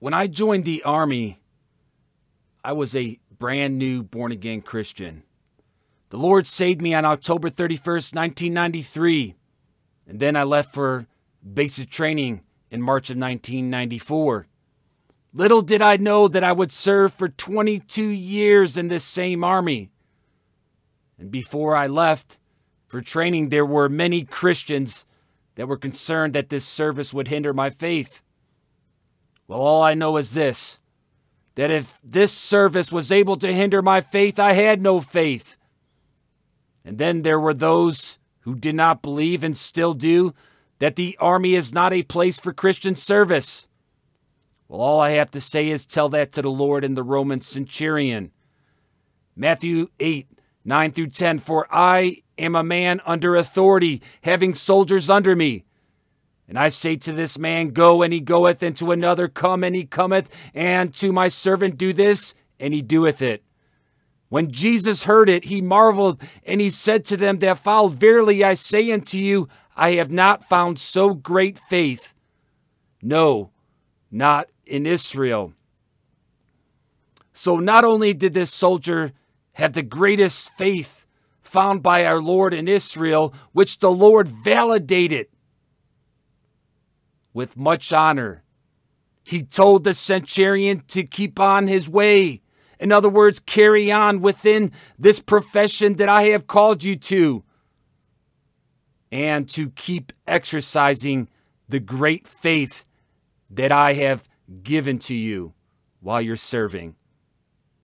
When I joined the Army, I was a brand new born again Christian. The Lord saved me on October 31st, 1993, and then I left for basic training in March of 1994. Little did I know that I would serve for 22 years in this same Army. And before I left for training, there were many Christians that were concerned that this service would hinder my faith. Well, all I know is this that if this service was able to hinder my faith, I had no faith. And then there were those who did not believe and still do that the army is not a place for Christian service. Well, all I have to say is tell that to the Lord and the Roman centurion. Matthew 8, 9 through 10 For I am a man under authority, having soldiers under me. And I say to this man, Go, and he goeth, and to another, Come, and he cometh, and to my servant, Do this, and he doeth it. When Jesus heard it, he marveled, and he said to them that followed, Verily I say unto you, I have not found so great faith. No, not in Israel. So not only did this soldier have the greatest faith found by our Lord in Israel, which the Lord validated with much honor. He told the centurion to keep on his way. In other words, carry on within this profession that I have called you to, and to keep exercising the great faith that I have given to you while you're serving.